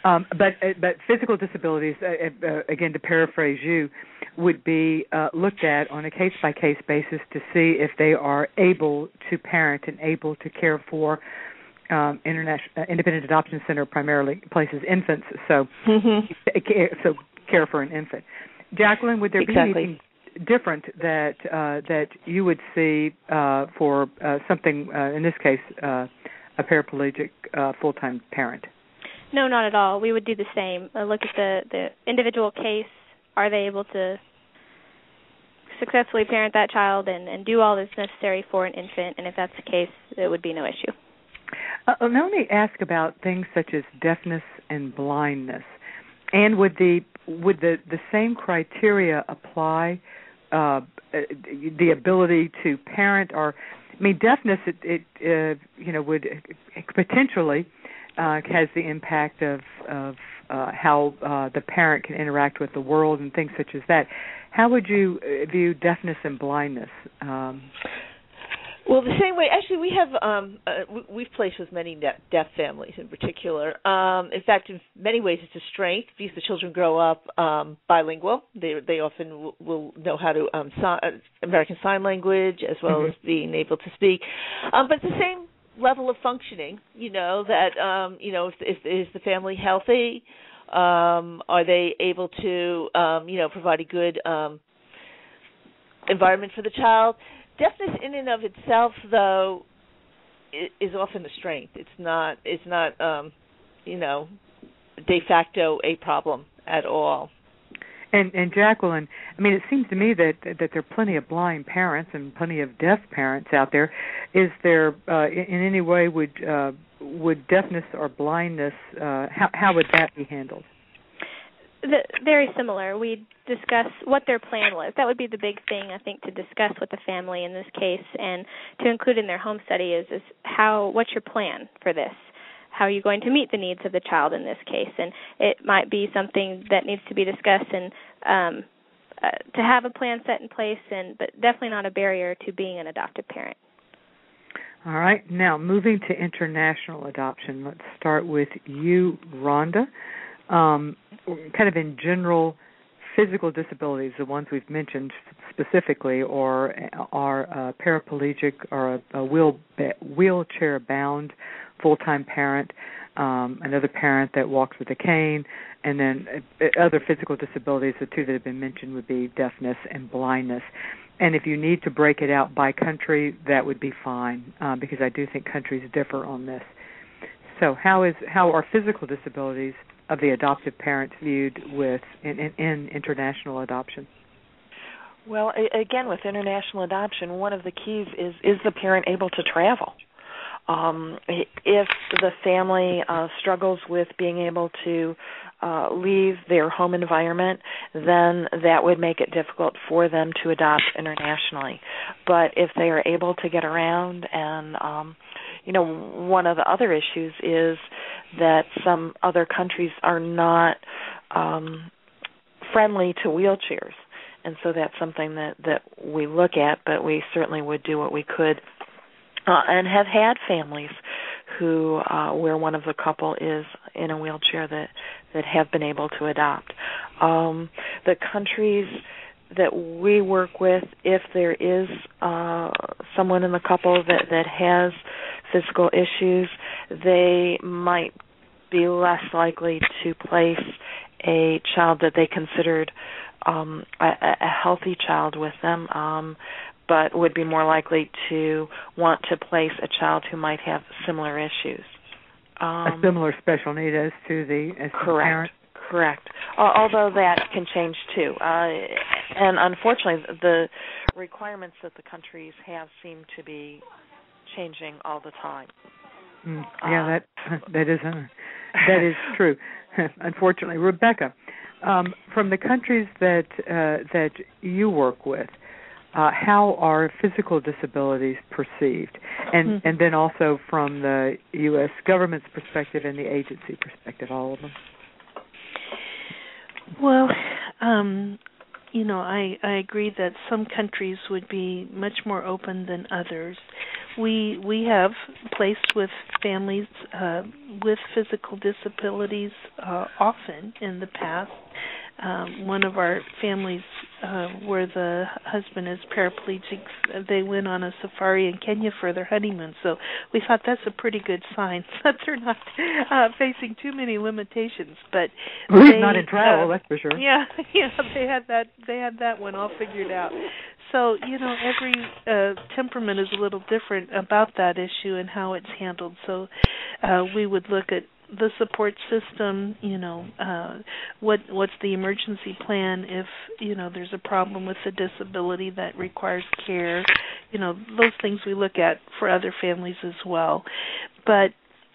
Um, but uh, but physical disabilities, uh, uh, again to paraphrase you, would be uh, looked at on a case by case basis to see if they are able to parent and able to care for. Um, international uh, independent adoption center primarily places infants, so mm-hmm. so care for an infant. Jacqueline, would there exactly. be anything different that uh, that you would see uh, for uh, something uh, in this case uh, a paraplegic uh, full time parent? No, not at all. We would do the same. Uh, look at the the individual case. Are they able to successfully parent that child and and do all that's necessary for an infant? And if that's the case, it would be no issue. Uh, now let me ask about things such as deafness and blindness. And would the would the the same criteria apply? Uh, the ability to parent, or I mean, deafness, it, it uh, you know would potentially uh, has the impact of of uh, how uh, the parent can interact with the world and things such as that. How would you uh, view deafness and blindness? Um, well, the same way. Actually, we have um, uh, we've placed with many deaf families in particular. Um, in fact, in many ways, it's a strength because the children grow up um, bilingual. They they often w- will know how to um, si- American Sign Language as well mm-hmm. as being able to speak. Um, but the same level of functioning. You know that um, you know if, if is the family healthy? Um, are they able to um, you know provide a good um, environment for the child? Deafness in and of itself, though, is often a strength. It's not. It's not. Um, you know, de facto a problem at all. And and Jacqueline, I mean, it seems to me that that there are plenty of blind parents and plenty of deaf parents out there. Is there uh, in, any way would uh, would deafness or blindness uh, how how would that be handled? The, very similar. We discuss what their plan was. That would be the big thing I think to discuss with the family in this case, and to include in their home study is is how what's your plan for this how are you going to meet the needs of the child in this case? And it might be something that needs to be discussed and um uh, to have a plan set in place and but definitely not a barrier to being an adoptive parent. All right. Now moving to international adoption let's start with you rhonda. Um, kind of in general physical disabilities the ones we've mentioned specifically or are uh, paraplegic or a, a wheel wheelchair bound full time parent, um, another parent that walks with a cane, and then uh, other physical disabilities. The two that have been mentioned would be deafness and blindness. And if you need to break it out by country, that would be fine uh, because I do think countries differ on this. So, how is how are physical disabilities of the adoptive parents viewed with in, in, in international adoption? Well, again, with international adoption, one of the keys is is the parent able to travel? Um, if the family uh, struggles with being able to uh, leave their home environment, then that would make it difficult for them to adopt internationally. But if they are able to get around, and um, you know, one of the other issues is that some other countries are not um, friendly to wheelchairs, and so that's something that that we look at. But we certainly would do what we could, uh, and have had families who uh, where one of the couple is in a wheelchair that that have been able to adopt. Um, the countries that we work with, if there is uh, someone in the couple that that has physical issues, they might be less likely to place a child that they considered um, a, a healthy child with them, um, but would be more likely to want to place a child who might have similar issues. Um, a similar special need as to the as correct. The parent. Correct. Although that can change too, uh, and unfortunately, the requirements that the countries have seem to be changing all the time. Mm, yeah, uh, that (laughs) that is uh, that is (laughs) true. (laughs) unfortunately, Rebecca, um, from the countries that uh, that you work with, uh, how are physical disabilities perceived, and mm-hmm. and then also from the U.S. government's perspective and the agency perspective, all of them. Well, um, you know, I I agree that some countries would be much more open than others. We we have placed with families uh, with physical disabilities uh, often in the past, um, one of our families uh, where the husband is paraplegic, they went on a safari in Kenya for their honeymoon. So we thought that's a pretty good sign (laughs) that they're not uh, facing too many limitations. But (laughs) they, not in travel, uh, that's for sure. Yeah, (laughs) yeah, they had that they had that one all figured out. So you know, every uh, temperament is a little different about that issue and how it's handled. So uh, we would look at the support system you know uh what what's the emergency plan if you know there's a problem with a disability that requires care you know those things we look at for other families as well. But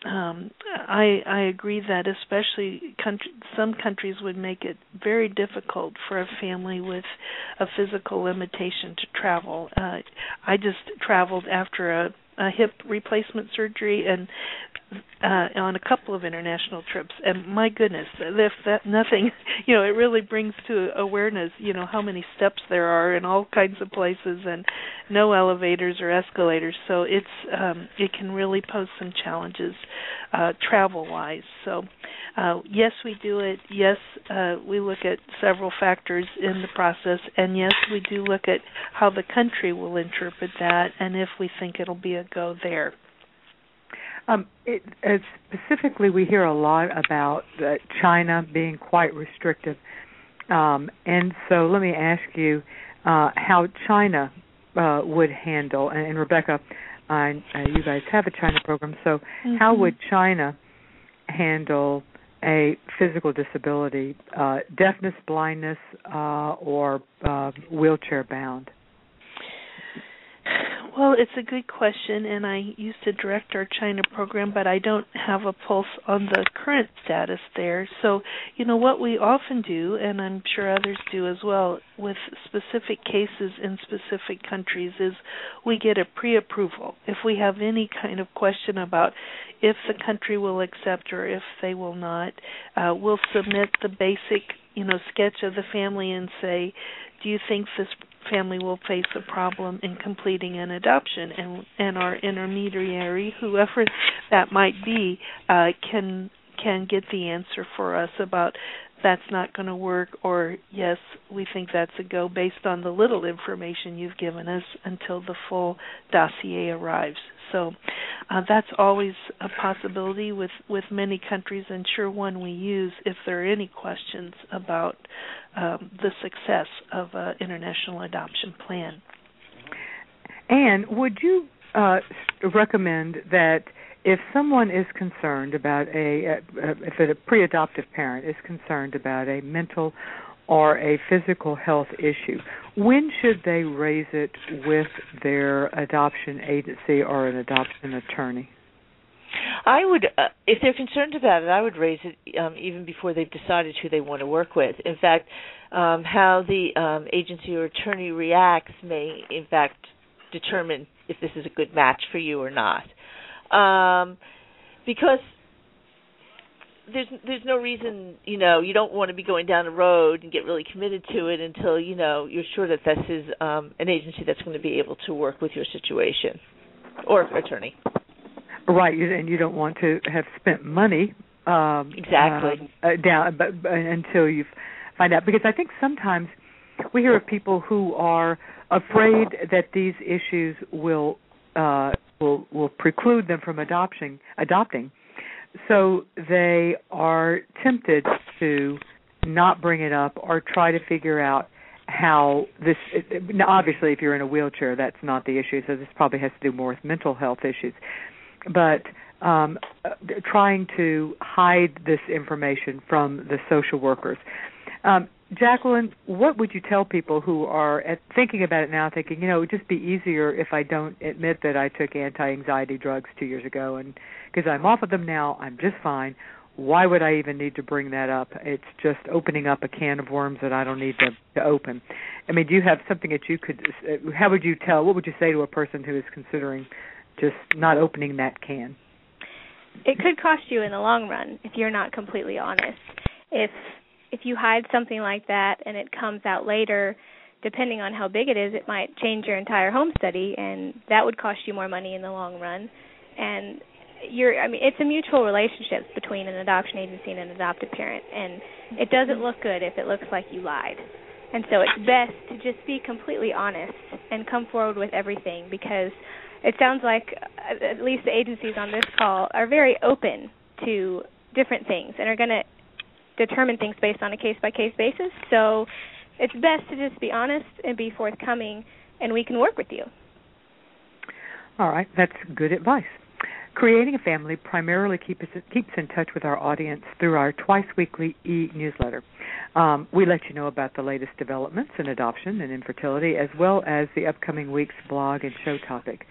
um i i agree that especially country, some countries would make it very difficult for a family with a physical limitation to travel. Uh i just traveled after a hip replacement surgery and uh on a couple of international trips. And my goodness if that nothing (laughs) you know it really brings to awareness you know how many steps there are in all kinds of places and no elevators or escalators. So it's um it can really pose some challenges uh travel wise so uh yes we do it. Yes uh we look at several factors in the process. And yes we do look at how the country will interpret that and if we think it'll be a go there um, it, specifically, we hear a lot about uh, China being quite restrictive, um, and so let me ask you uh, how China uh, would handle. And, and Rebecca, uh, you guys have a China program, so mm-hmm. how would China handle a physical disability, uh, deafness, blindness, uh, or wheelchair bound? Well, it's a good question, and I used to direct our China program, but I don't have a pulse on the current status there. So, you know, what we often do, and I'm sure others do as well, with specific cases in specific countries, is we get a pre approval. If we have any kind of question about if the country will accept or if they will not, uh, we'll submit the basic, you know, sketch of the family and say, do you think this family will face a problem in completing an adoption and and our intermediary whoever that might be uh can can get the answer for us about that's not going to work or yes we think that's a go based on the little information you've given us until the full dossier arrives so uh, that's always a possibility with with many countries and sure one we use if there are any questions about um, the success of an international adoption plan. And would you uh, recommend that if someone is concerned about a, if a pre-adoptive parent is concerned about a mental or a physical health issue, when should they raise it with their adoption agency or an adoption attorney? I would, uh, if they're concerned about it, I would raise it um, even before they've decided who they want to work with. In fact, um, how the um, agency or attorney reacts may, in fact, determine if this is a good match for you or not um, because there's there's no reason you know you don't want to be going down the road and get really committed to it until you know you're sure that this is um an agency that's going to be able to work with your situation or attorney. Right and you don't want to have spent money um exactly. uh, down but, but until you find out because i think sometimes we hear of people who are afraid that these issues will uh will will preclude them from adopting adopting so they are tempted to not bring it up or try to figure out how this obviously if you're in a wheelchair that's not the issue so this probably has to do more with mental health issues. But um trying to hide this information from the social workers. Um Jacqueline, what would you tell people who are at, thinking about it now, thinking, you know, it would just be easier if I don't admit that I took anti-anxiety drugs two years ago, and because I'm off of them now, I'm just fine. Why would I even need to bring that up? It's just opening up a can of worms that I don't need to, to open. I mean, do you have something that you could? Uh, how would you tell? What would you say to a person who is considering just not opening that can? It could cost you in the long run if you're not completely honest. If if you hide something like that and it comes out later, depending on how big it is, it might change your entire home study, and that would cost you more money in the long run. And you're, I mean, it's a mutual relationship between an adoption agency and an adoptive parent, and it doesn't mm-hmm. look good if it looks like you lied. And so it's best to just be completely honest and come forward with everything because it sounds like uh, at least the agencies on this call are very open to different things and are going to determine things based on a case by case basis. So it's best to just be honest and be forthcoming, and we can work with you. All right, that's good advice. Creating a Family primarily keeps keeps in touch with our audience through our twice weekly e newsletter. Um, we let you know about the latest developments in adoption and infertility, as well as the upcoming week's blog and show topic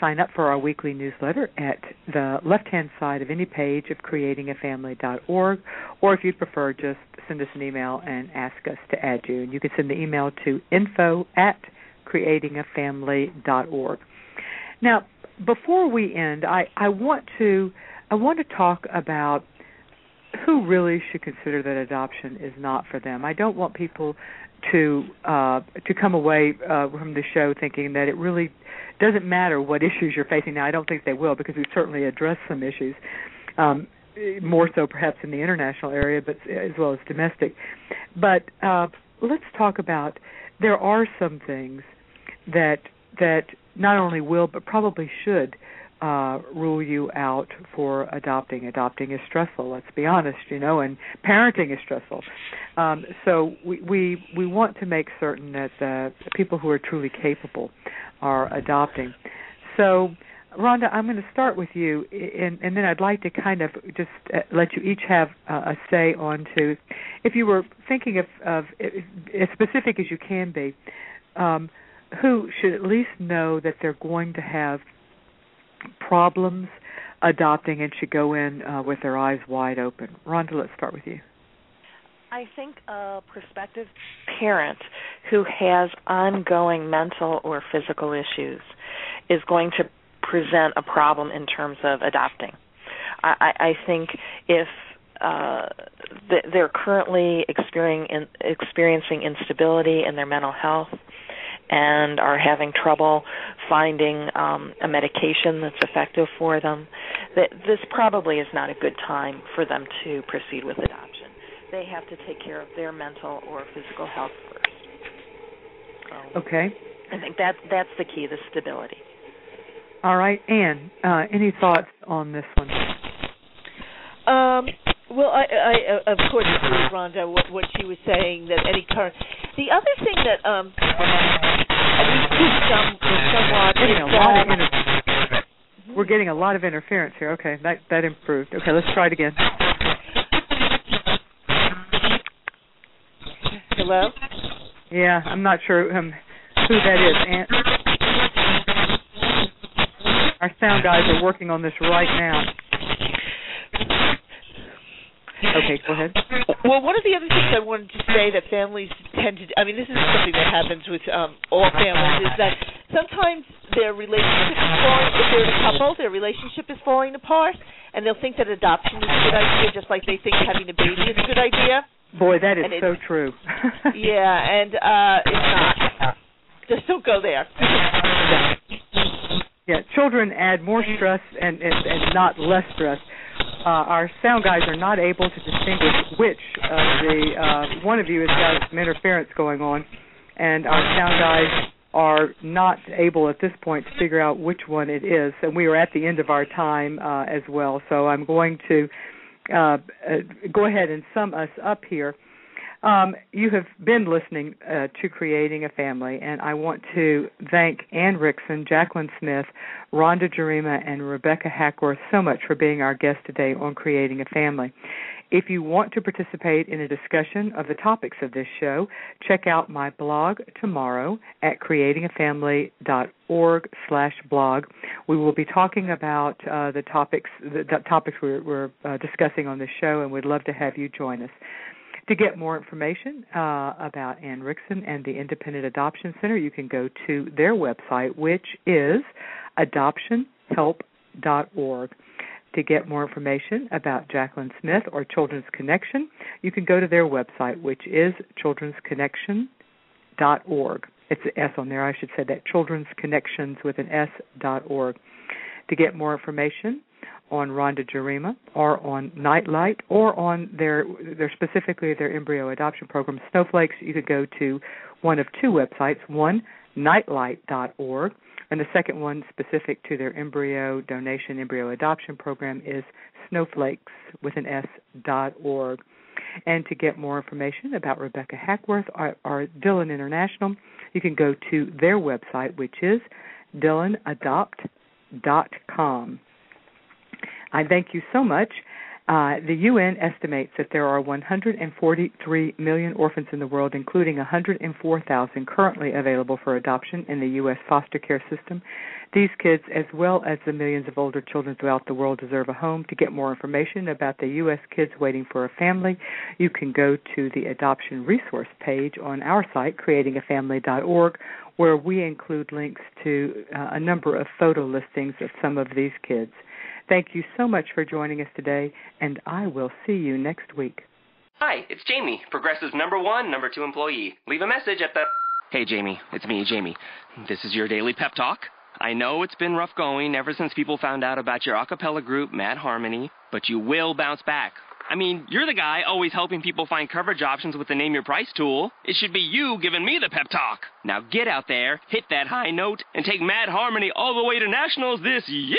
sign up for our weekly newsletter at the left hand side of any page of creatingafamily.org, or if you'd prefer, just send us an email and ask us to add you. And you can send the email to info at creatingafamily.org. Now, before we end, I, I want to I want to talk about who really should consider that adoption is not for them. I don't want people to uh, to come away uh, from the show thinking that it really doesn't matter what issues you're facing. Now, I don't think they will because we've certainly addressed some issues, um, more so perhaps in the international area, but as well as domestic. But uh, let's talk about there are some things that that not only will but probably should uh rule you out for adopting. Adopting is stressful let's be honest you know and parenting is stressful. Um so we we we want to make certain that uh people who are truly capable are adopting. So Rhonda, I'm going to start with you, and, and then I'd like to kind of just uh, let you each have uh, a say on to, if you were thinking of, of as specific as you can be, um, who should at least know that they're going to have problems adopting and should go in uh, with their eyes wide open. Rhonda, let's start with you. I think a prospective parent who has ongoing mental or physical issues is going to present a problem in terms of adopting. I, I think if uh, they're currently experiencing, experiencing instability in their mental health, and are having trouble finding um, a medication that's effective for them, that this probably is not a good time for them to proceed with adoption. They have to take care of their mental or physical health first. So okay. I think that that's the key, the stability. All right, Ann. Uh, any thoughts on this one? Um, well, I, I uh, of course agree with Rhonda what, what she was saying that any current. The other thing that um, at least some somewhat getting a lot of inter- we're getting a lot of interference here. Okay, that that improved. Okay, let's try it again. Hello. Yeah, I'm not sure um, who that is. And our sound guys are working on this right now. Okay, go ahead. Well, one of the other things I wanted to say that families tend to, I mean, this is something that happens with um, all families, is that sometimes their relationship is falling, if they're in a couple, their relationship is falling apart, and they'll think that adoption is a good idea, just like they think having a baby is a good idea. Boy, that is And so true. (laughs) Yeah, and uh it's not. Just don't go there. Yeah, children add more stress and, and, and not less stress. Uh, our sound guys are not able to distinguish which of the uh, one of you has got some interference going on, and our sound guys are not able at this point to figure out which one it is. And we are at the end of our time uh, as well, so I'm going to uh, uh, go ahead and sum us up here. Um, you have been listening uh, to Creating a Family, and I want to thank Ann Wrixon, Jacqueline Smith, Rhonda Jarema, and Rebecca Hackworth so much for being our guest today on Creating a Family. If you want to participate in a discussion of the topics of this show, check out my blog tomorrow at creatingafamily.org slash blog. We will be talking about uh, the topics the, the topics we're, we're uh, discussing on this show, and we'd love to have you join us. To get more information uh, about Ann Wrixon and the Independent Adoption Center, you can go to their website, which is adoptionhelp.org. To get more information about Jacqueline Smith or Children's Connection, you can go to their website, which is children'sconnection.org. It's an S on there. I should say that Children's Connections with an S dot org. To get more information on Rhonda Jarema or on Nightlight or on their their specifically their embryo adoption program Snowflakes, you could go to one of two websites, one nightlight.org and the second one specific to their embryo donation embryo adoption program is snowflakes with an S dot org. And to get more information about Rebecca Hackworth or, or Dillon International, you can go to their website, which is dillonadopt.com. I thank you so much. Uh, the UN estimates that there are 143 million orphans in the world, including 104,000 currently available for adoption in the U.S. foster care system. These kids, as well as the millions of older children throughout the world, deserve a home. To get more information about the U.S. kids waiting for a family, you can go to the adoption resource page on our site, creatingafamily.org, where we include links to uh, a number of photo listings of some of these kids. Thank you so much for joining us today, and I will see you next week. Hi, it's Jamie, Progressive's number one, number two employee. Leave a message at the. Hey, Jamie, it's me, Jamie. This is your daily pep talk. I know it's been rough going ever since people found out about your a cappella group, Mad Harmony, but you will bounce back. I mean, you're the guy always helping people find coverage options with the Name Your Price tool. It should be you giving me the pep talk. Now get out there, hit that high note, and take Mad Harmony all the way to nationals this year!